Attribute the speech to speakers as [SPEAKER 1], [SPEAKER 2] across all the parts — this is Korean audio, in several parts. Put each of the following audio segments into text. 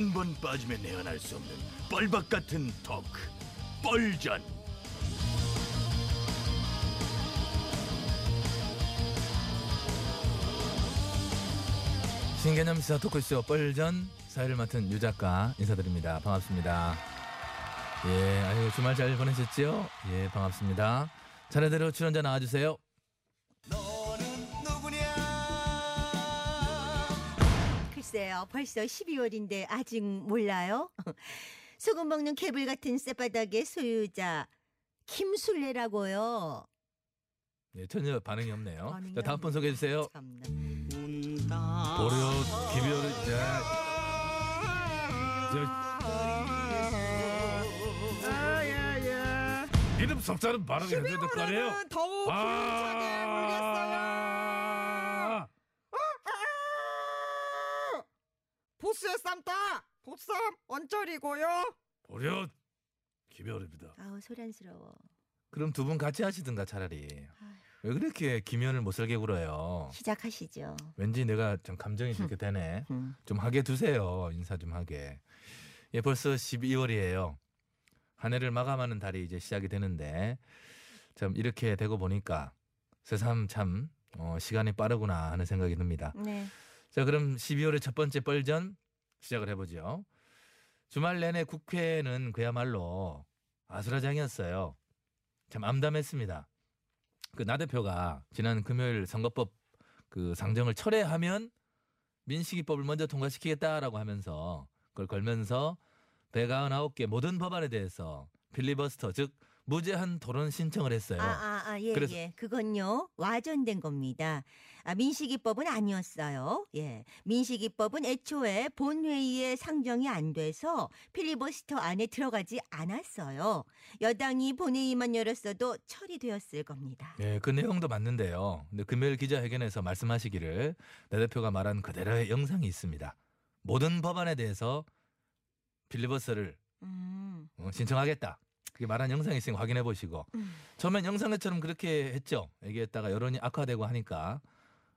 [SPEAKER 1] 한 번 빠지면 내안할 수 없는 뻘박 같은 토크 뻘전
[SPEAKER 2] 신개념 시사 토크쇼 뻘전 사회를 맡은 유 작가 인사드립니다. 반갑습니다. 예, 아유 주말 잘 보내셨죠? 예, 반갑습니다. 차례대로 출연자 나와주세요.
[SPEAKER 3] 글쎄요, 벌써 12월인데 아직 몰라요? 소금 먹는 개불 같은 쌔바닥의 소유자 김술래라고요.
[SPEAKER 2] 예, 전혀 반응이 없네요.
[SPEAKER 3] 반응이
[SPEAKER 2] 자, 다음 분. 소개해 주세요.
[SPEAKER 3] 참나.
[SPEAKER 2] 보려 김여름 자, 저 이름 석자는 발음이 해야 될거 아니에요?
[SPEAKER 4] 더욱 힘차게 물렸어요. 보스의 쌈따 보쌈 원절이고요.
[SPEAKER 2] 보려 김여름입니다.
[SPEAKER 3] 아우 소란스러워.
[SPEAKER 2] 그럼 두 분 같이 하시든가 차라리. 왜 그렇게 김연을 못 살게 굴어요?
[SPEAKER 3] 시작하시죠.
[SPEAKER 2] 왠지 내가 좀 감정이 이렇게 되네.
[SPEAKER 3] 음.
[SPEAKER 2] 좀 하게 두세요. 인사 좀 하게. 예, 벌써 12월이에요. 한 해를 마감하는 달이 이제 시작이 되는데 참 이렇게 되고 보니까 새삼 참 어, 시간이 빠르구나 하는 생각이 듭니다.
[SPEAKER 3] 네.
[SPEAKER 2] 자, 그럼 12월의 첫 번째 뻘전 시작을 해보죠. 주말 내내 국회는 그야말로 아수라장이었어요. 참 암담했습니다. 그 나 대표가 지난 금요일 선거법 그 상정을 철회하면 민식이법을 먼저 통과시키겠다라고 하면서 그걸 걸면서 199개 모든 법안에 대해서 필리버스터 즉 무제한 토론 신청을 했어요.
[SPEAKER 3] 아, 아, 아, 예,
[SPEAKER 2] 그래서-
[SPEAKER 3] 예. 그건요, 와전된 겁니다. 아, 민식이법은 아니었어요. 예. 민식이법은 애초에 본회의에 상정이 안 돼서 필리버스터 안에 들어가지 않았어요. 여당이 본회의만 열었어도 처리되었을 겁니다.
[SPEAKER 2] 예, 그 내용도 맞는데요. 근데 금요일 기자회견에서 말씀하시기를 내 대표가 말한 그대로의 영상이 있습니다. 모든 법안에 대해서 필리버스를
[SPEAKER 3] 음,
[SPEAKER 2] 어, 신청하겠다. 그게 말한 영상이 있으니 확인해 보시고
[SPEAKER 3] 음.
[SPEAKER 2] 처음엔 영상처럼 그렇게 했죠. 얘기했다가 여론이 악화되고 하니까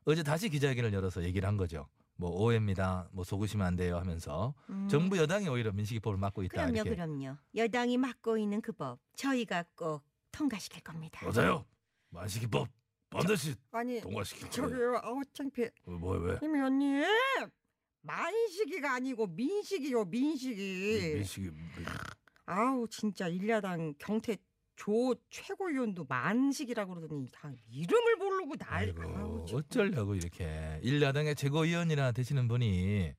[SPEAKER 2] 어제 다시 기자회견을 열어서 얘기를 한 거죠. 뭐 오해입니다. 뭐 속으시면 안 돼요 하면서
[SPEAKER 3] 음.
[SPEAKER 2] 정부 여당이 오히려 민식이법을 맡고 있다
[SPEAKER 3] 그럼요,
[SPEAKER 2] 이렇게.
[SPEAKER 3] 그럼요. 여당이 맡고 있는 그 법, 저희가 꼭 통과시킬 겁니다.
[SPEAKER 2] 맞아요. 만식이법 반드시
[SPEAKER 4] 아니
[SPEAKER 2] 통과시킬 거예요.
[SPEAKER 4] 저기요 아우 창피해.
[SPEAKER 2] 어, 뭐 왜?
[SPEAKER 4] 김 의원님 만식이가 아니고 민식이요 민식이.
[SPEAKER 2] 민식이
[SPEAKER 4] 아우 진짜 일야당 경태 조 최고위원도 만식이라고 그러더니 다 이름을 모르고 날.
[SPEAKER 2] 아이고
[SPEAKER 4] 아우, 참.
[SPEAKER 2] 어쩌려고 이렇게 일야당의 최고위원이나 되시는 분이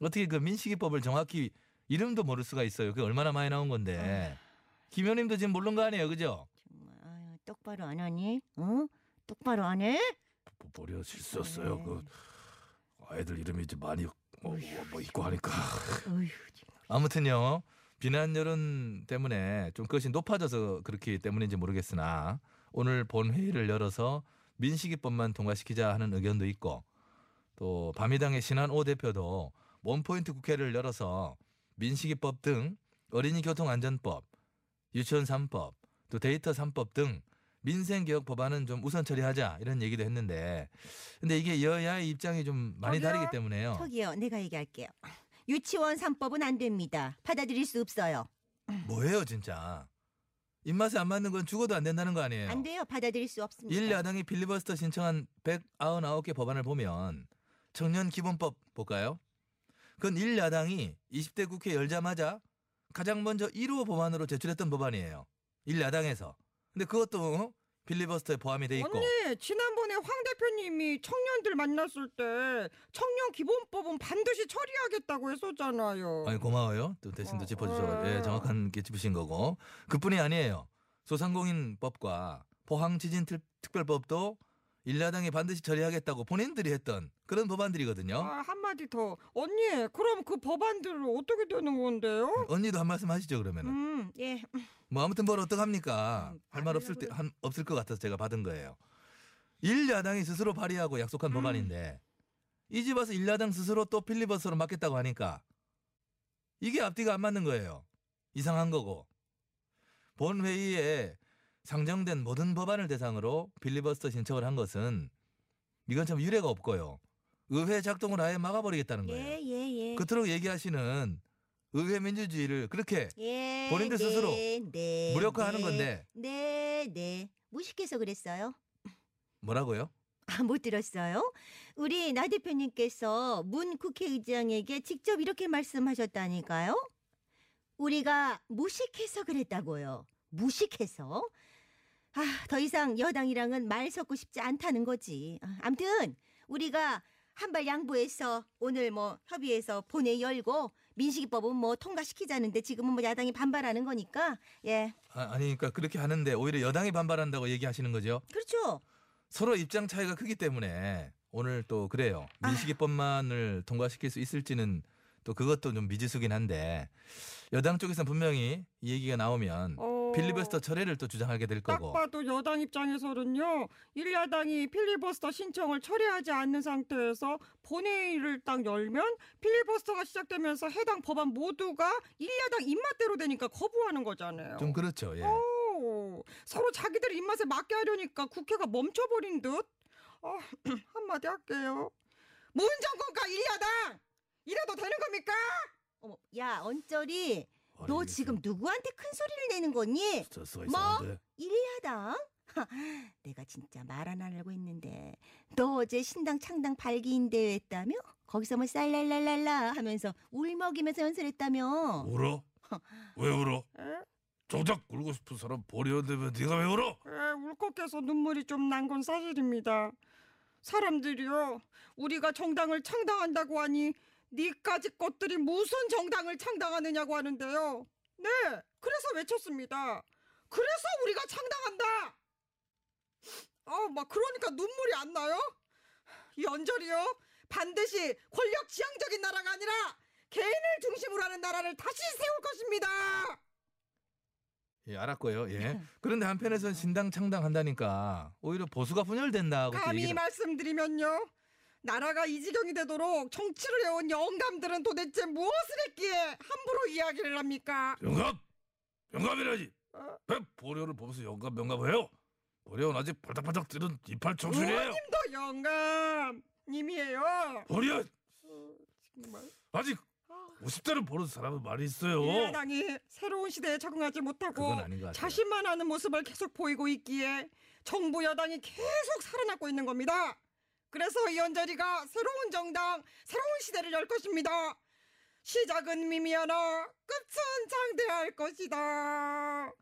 [SPEAKER 2] 어떻게 그 민식이법을 정확히 이름도 모를 수가 있어요. 그게 얼마나 많이 나온 건데 김 의원님도 지금 모르는 거 아니에요, 그죠?
[SPEAKER 3] 정말 아유, 똑바로 안 하니? 어? 똑바로 안 해?
[SPEAKER 2] 보- 보려 실수였어요.
[SPEAKER 3] 네.
[SPEAKER 2] 그 아이들 이름이 이제 많이 뭐, 뭐, 뭐 있고 하니까
[SPEAKER 3] 어휴,
[SPEAKER 2] 아무튼요 비난 여론 때문에 좀 그것이 높아져서 그렇기 때문인지 모르겠으나 오늘 본 회의를 열어서 민식이법만 통과시키자 하는 의견도 있고 또 바미당의 신한 오 대표도 원포인트 국회를 열어서 민식이법 등 어린이 교통안전법, 유치원 3법, 또 데이터 3법 등 민생 개혁 법안은 좀 우선 처리하자 이런 얘기도 했는데 근데 이게 여야의 입장이 좀 많이
[SPEAKER 4] 저기요?
[SPEAKER 2] 다르기 때문에요.
[SPEAKER 3] 저기요, 내가 얘기할게요. 유치원 3법은 안 됩니다. 받아들일 수 없어요.
[SPEAKER 2] 뭐예요 진짜 입맛에 안 맞는 건 죽어도 안 된다는 거 아니에요
[SPEAKER 3] 안 돼요. 받아들일 수 없습니다.
[SPEAKER 2] 일 야당이 필리버스터 신청한 199개 법안을 보면 청년 기본법 볼까요? 그건 일 야당이 20대 국회 열자마자 가장 먼저 1호 법안으로 제출했던 법안이에요 일 야당에서 근데 그것도 어? 필리버스터에 포함이 돼 있고
[SPEAKER 4] 언니 지난번에 황 대표님이 청년들 만났을 때 청년 기본법은 반드시 처리하겠다고 했었잖아요.
[SPEAKER 2] 아니 고마워요. 또 대신 또
[SPEAKER 4] 어,
[SPEAKER 2] 짚어주셔서
[SPEAKER 4] 어.
[SPEAKER 2] 예, 정확한 게 짚으신 거고 그뿐이 아니에요. 소상공인법과 포항 지진 특별법도 일야당이 반드시 처리하겠다고 본인들이 했던 그런 법안들이거든요.
[SPEAKER 4] 아, 한마디 더. 언니, 그럼 그 법안들은 어떻게 되는 건데요?
[SPEAKER 2] 언니도 한 말씀 하시죠 그러면은.
[SPEAKER 3] 음, 예.
[SPEAKER 2] 뭐 아무튼 뭘 어떡합니까?
[SPEAKER 4] 음,
[SPEAKER 2] 할 말 없을 때 한, 없을 것 같아서 제가 받은 거예요. 일야당이 스스로 발의하고 약속한 법안인데 이 집 와서 일야당 스스로 또 필리버스로 맡겠다고 하니까 이게 앞뒤가 안 맞는 거예요. 이상한 거고. 본 회의에 상정된 모든 법안을 대상으로 필리버스터 신청을 한 것은 이건 참 유례가 없고요. 의회 작동을 아예 막아버리겠다는 거예요.
[SPEAKER 3] 예, 예, 예.
[SPEAKER 2] 그토록 얘기하시는 의회 민주주의를 그렇게
[SPEAKER 3] 예,
[SPEAKER 2] 본인들 스스로
[SPEAKER 3] 네,
[SPEAKER 2] 무력화하는
[SPEAKER 3] 네.
[SPEAKER 2] 건데.
[SPEAKER 3] 네, 네. 무식해서 그랬어요.
[SPEAKER 2] 뭐라고요?
[SPEAKER 3] 아, 못 들었어요? 우리 나 대표님께서 문 국회의장에게 직접 이렇게 말씀하셨다니까요. 우리가 무식해서 그랬다고요. 무식해서. 아, 더 이상 여당이랑은 말 섞고 싶지 않다는 거지. 아, 암튼 우리가 한 발 양보해서 오늘 뭐 협의해서 본회 열고 민식이법은 뭐 통과시키자는데 지금은 뭐 야당이 반발하는 거니까 예
[SPEAKER 2] 아, 아니 그러니까 그렇게 하는데 오히려 여당이 반발한다고 얘기하시는 거죠.
[SPEAKER 3] 그렇죠.
[SPEAKER 2] 서로 입장 차이가 크기 때문에 오늘 또 그래요. 민식이법만을 통과시킬 수 있을지는 또 그것도 좀 미지수긴 한데 여당 쪽에서는 분명히 이 얘기가 나오면
[SPEAKER 4] 어,
[SPEAKER 2] 필리버스터 철회를 또 주장하게 될
[SPEAKER 4] 딱
[SPEAKER 2] 거고.
[SPEAKER 4] 봐도 여당 입장에서는요. 일야당이 필리버스터 신청을 처리하지 않는 상태에서 본회의를 딱 열면 필리버스터가 시작되면서 해당 법안 모두가 일야당 입맛대로 되니까 거부하는 거잖아요.
[SPEAKER 2] 좀 그렇죠. 예.
[SPEAKER 4] 오, 서로 자기들 입맛에 맞게 하려니까 국회가 멈춰버린 듯. 어, 한마디 할게요. 문정권과 일야당 이래도 되는 겁니까?
[SPEAKER 3] 어머, 야 언저리 너
[SPEAKER 2] 아니,
[SPEAKER 3] 지금 누구한테 큰 소리를 내는 거니? 뭐? 일야당? 하, 내가 진짜 말 안 하려고 했는데 너 어제 신당 창당 발기인 대회 했다며? 거기서 뭐 쌀랄랄랄라 하면서 울먹이면서 연설했다며?
[SPEAKER 1] 울어? 왜 울어?
[SPEAKER 4] 에?
[SPEAKER 1] 정작 울고 싶은 사람 버리는데면 네가 왜 울어?
[SPEAKER 4] 에, 울컥해서 눈물이 좀 난 건 사실입니다. 사람들이요, 우리가 정당을 창당한다고 하니 니까지 것들이 무슨 정당을 창당하느냐고 하는데요. 네, 그래서 외쳤습니다. 그래서 우리가 창당한다. 아, 막 그러니까 눈물이 안 나요? 이 언저리요, 반드시 권력 지향적인 나라가 아니라 개인을 중심으로 하는 나라를 다시 세울 것입니다.
[SPEAKER 2] 예, 알았고요. 예. 그런데 한편에서는 신당 창당한다니까 오히려 보수가 분열된다고 또
[SPEAKER 4] 감히
[SPEAKER 2] 얘기를
[SPEAKER 4] 말씀드리면요. 나라가 이 지경이 되도록 정치를 해온 영감들은 도대체 무엇을 했기에 함부로 이야기를 합니까?
[SPEAKER 1] 영감! 영감이라지!
[SPEAKER 4] 어?
[SPEAKER 1] 왜 보려를 보면서 영감 영감해요? 보려는 아직 발딱발딱 뛰는 이팔 청춘이에요
[SPEAKER 4] 의원님도 영감님이에요.
[SPEAKER 1] 보려!
[SPEAKER 4] 어, 정말.
[SPEAKER 1] 아직 50대를 보는 사람은 많이 있어요
[SPEAKER 4] 일야당이 새로운 시대에 적응하지 못하고. 자신만 하는 모습을 계속 보이고 있기에 정부 여당이 계속 살아남고 있는 겁니다. 그래서 이 언저리가 새로운 정당, 새로운 시대를 열 것입니다. 시작은 미미하나 끝은 장대할 것이다.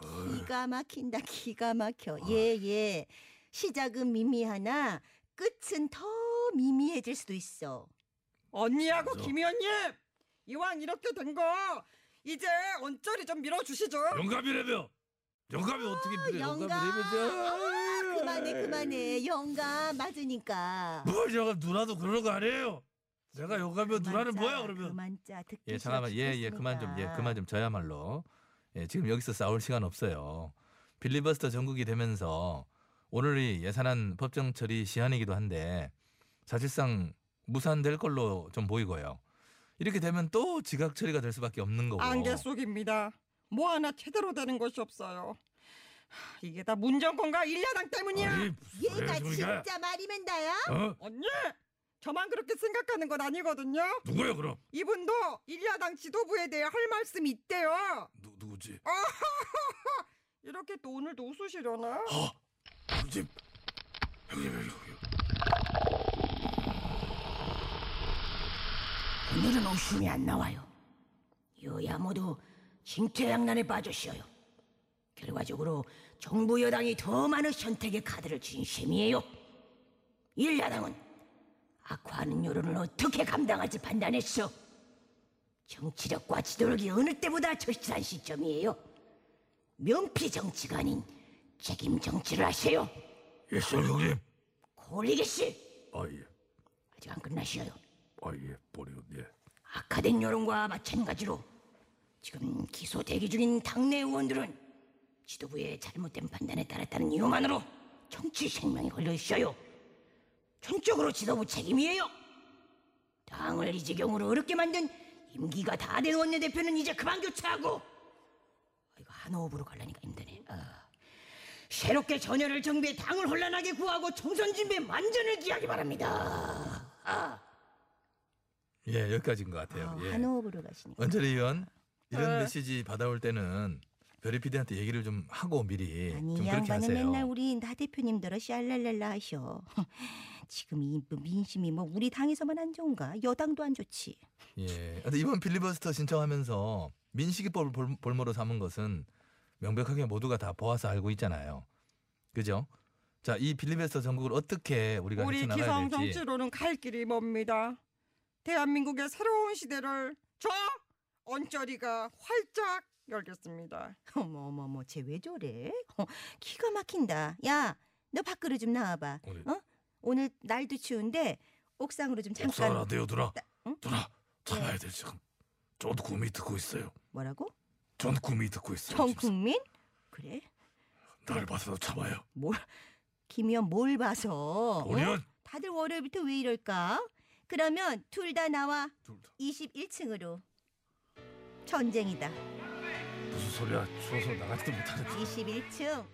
[SPEAKER 3] 기가 막힌다 기가 막혀 예 예 시작은 미미하나 끝은 더 미미해질 수도 있어
[SPEAKER 4] 언니하고
[SPEAKER 1] 맞아.
[SPEAKER 4] 김 의원님 이왕 이렇게 된 거 이제 언저리 좀 밀어주시죠.
[SPEAKER 1] 영감이라며 영감이 어떻게 그래
[SPEAKER 3] 영감
[SPEAKER 1] 영감이
[SPEAKER 3] 아,
[SPEAKER 1] 되면서
[SPEAKER 3] 그만해 그만해 영감 맞으니까
[SPEAKER 1] 뭐 영감 누나도 그러는 거 아니에요 내가 영감이면 누나는 뭐야
[SPEAKER 3] 짜,
[SPEAKER 1] 그러면
[SPEAKER 3] 그만 짜 듣기
[SPEAKER 2] 예, 잠깐만. 예, 예. 그만 좀. 예. 그만 좀 저야말로. 예, 지금 여기서 싸울 시간 없어요. 빌리버스터 전국이 되면서 오늘이 예산안 법정 처리 시한이기도 한데 사실상 무산될 걸로 좀 보이고요. 이렇게 되면 또 지각 처리가 될 수밖에 없는 거고.
[SPEAKER 4] 안개 속입니다. 뭐 하나 제대로 되는 것이 없어요. 하, 이게 다 문정권과 일야당 때문이야.
[SPEAKER 1] 아니 무슨 소리
[SPEAKER 3] 얘가
[SPEAKER 1] 하십니까?
[SPEAKER 3] 진짜 말이 맨다야
[SPEAKER 1] 어?
[SPEAKER 4] 언니, 저만 그렇게 생각하는 건 아니거든요.
[SPEAKER 1] 누구야 그럼?
[SPEAKER 4] 이분도 일야당 지도부에 대해 할 말씀이 있대요.
[SPEAKER 1] 누, 누구지?
[SPEAKER 4] 이렇게 또 오늘도 웃으시려나?
[SPEAKER 1] 어? 형님 형님 형님
[SPEAKER 5] 오늘은 웃음이 안 나와요. 여야 모두 징태양난에 빠졌어요. 결과적으로 정부 여당이 더 많은 선택의 카드를 쥔 셈이에요. 일야당은 악화하는 여론을 어떻게 감당할지 판단했어. 정치력과 지도력이 어느 때보다 절실한 시점이에요. 면피 정치가 아닌 책임 정치를 하세요.
[SPEAKER 1] 예, 서 형님
[SPEAKER 5] 콜리게 씨
[SPEAKER 1] 아 예
[SPEAKER 5] 아직 안 끝나셔요.
[SPEAKER 1] 아 예 보리온 예
[SPEAKER 5] 악화된 여론과 마찬가지로 지금 기소 대기 중인 당내 의원들은 지도부의 잘못된 판단에 따랐다는 이유만으로 정치 생명이 걸려 있어요. 전적으로 지도부 책임이에요. 당을 이 지경으로 어렵게 만든 임기가 다 된 원내대표는 이제 그만 교체하고 아, 이거 한 호흡으로 가려니까 힘드네. 아. 새롭게 전열을 정비해 당을 혼란하게 구하고 총선 준비에 만전을 기하기 바랍니다.
[SPEAKER 2] 예, 여기까지인 것 같아요.
[SPEAKER 3] 아,
[SPEAKER 2] 예.
[SPEAKER 3] 한 호흡으로 가시니까.
[SPEAKER 2] 원철이 의원 이런
[SPEAKER 4] 네.
[SPEAKER 2] 메시지 받아올 때는 별이 PD한테 얘기를 좀 하고 미리
[SPEAKER 3] 아니
[SPEAKER 2] 좀
[SPEAKER 3] 이
[SPEAKER 2] 그렇게
[SPEAKER 3] 양반은
[SPEAKER 2] 하세요.
[SPEAKER 3] 맨날 우리 나 대표님들어 샬랄랄라 하셔. 지금 이 민심이 뭐 우리 당에서만 안 좋은가? 여당도 안 좋지.
[SPEAKER 2] 예. 근데 이번 필리버스터 신청하면서 민식이법을 볼- 볼모로 삼은 것은 명백하게 모두가 다 보아서 알고 있잖아요. 그죠? 자, 이 필리버스터 전국을 어떻게 우리가
[SPEAKER 4] 우리
[SPEAKER 2] 헤쳐나가야
[SPEAKER 4] 기성
[SPEAKER 2] 될지.
[SPEAKER 4] 정치로는 갈 길이 멉니다. 대한민국의 새로운 시대를 저 언저리가 활짝 열겠습니다.
[SPEAKER 3] 어머 어머 어머 쟤 왜 저래? 어, 기가 막힌다. 야, 너 밖으로 좀 나와봐. 어? 오늘 날도 추운데 옥상으로 좀 잠깐.
[SPEAKER 1] 옥사라데요 누나
[SPEAKER 3] 응?
[SPEAKER 1] 누나 참아야 돼 지금 저도 구미 듣고 있어요
[SPEAKER 3] 뭐라고?
[SPEAKER 1] 전 구미 듣고 있어요
[SPEAKER 3] 전
[SPEAKER 1] 지금.
[SPEAKER 3] 국민? 그래?
[SPEAKER 1] 날 봐서 참아요
[SPEAKER 3] 뭘? 김의원 뭘 봐서? 어?
[SPEAKER 1] 본의원
[SPEAKER 3] 다들 월요일부터 왜 이럴까? 그러면 둘 다 나와
[SPEAKER 1] 둘 다.
[SPEAKER 3] 21층으로. 전쟁이다.
[SPEAKER 1] 소리야. 추워서 나가지도 못하는데
[SPEAKER 3] 21층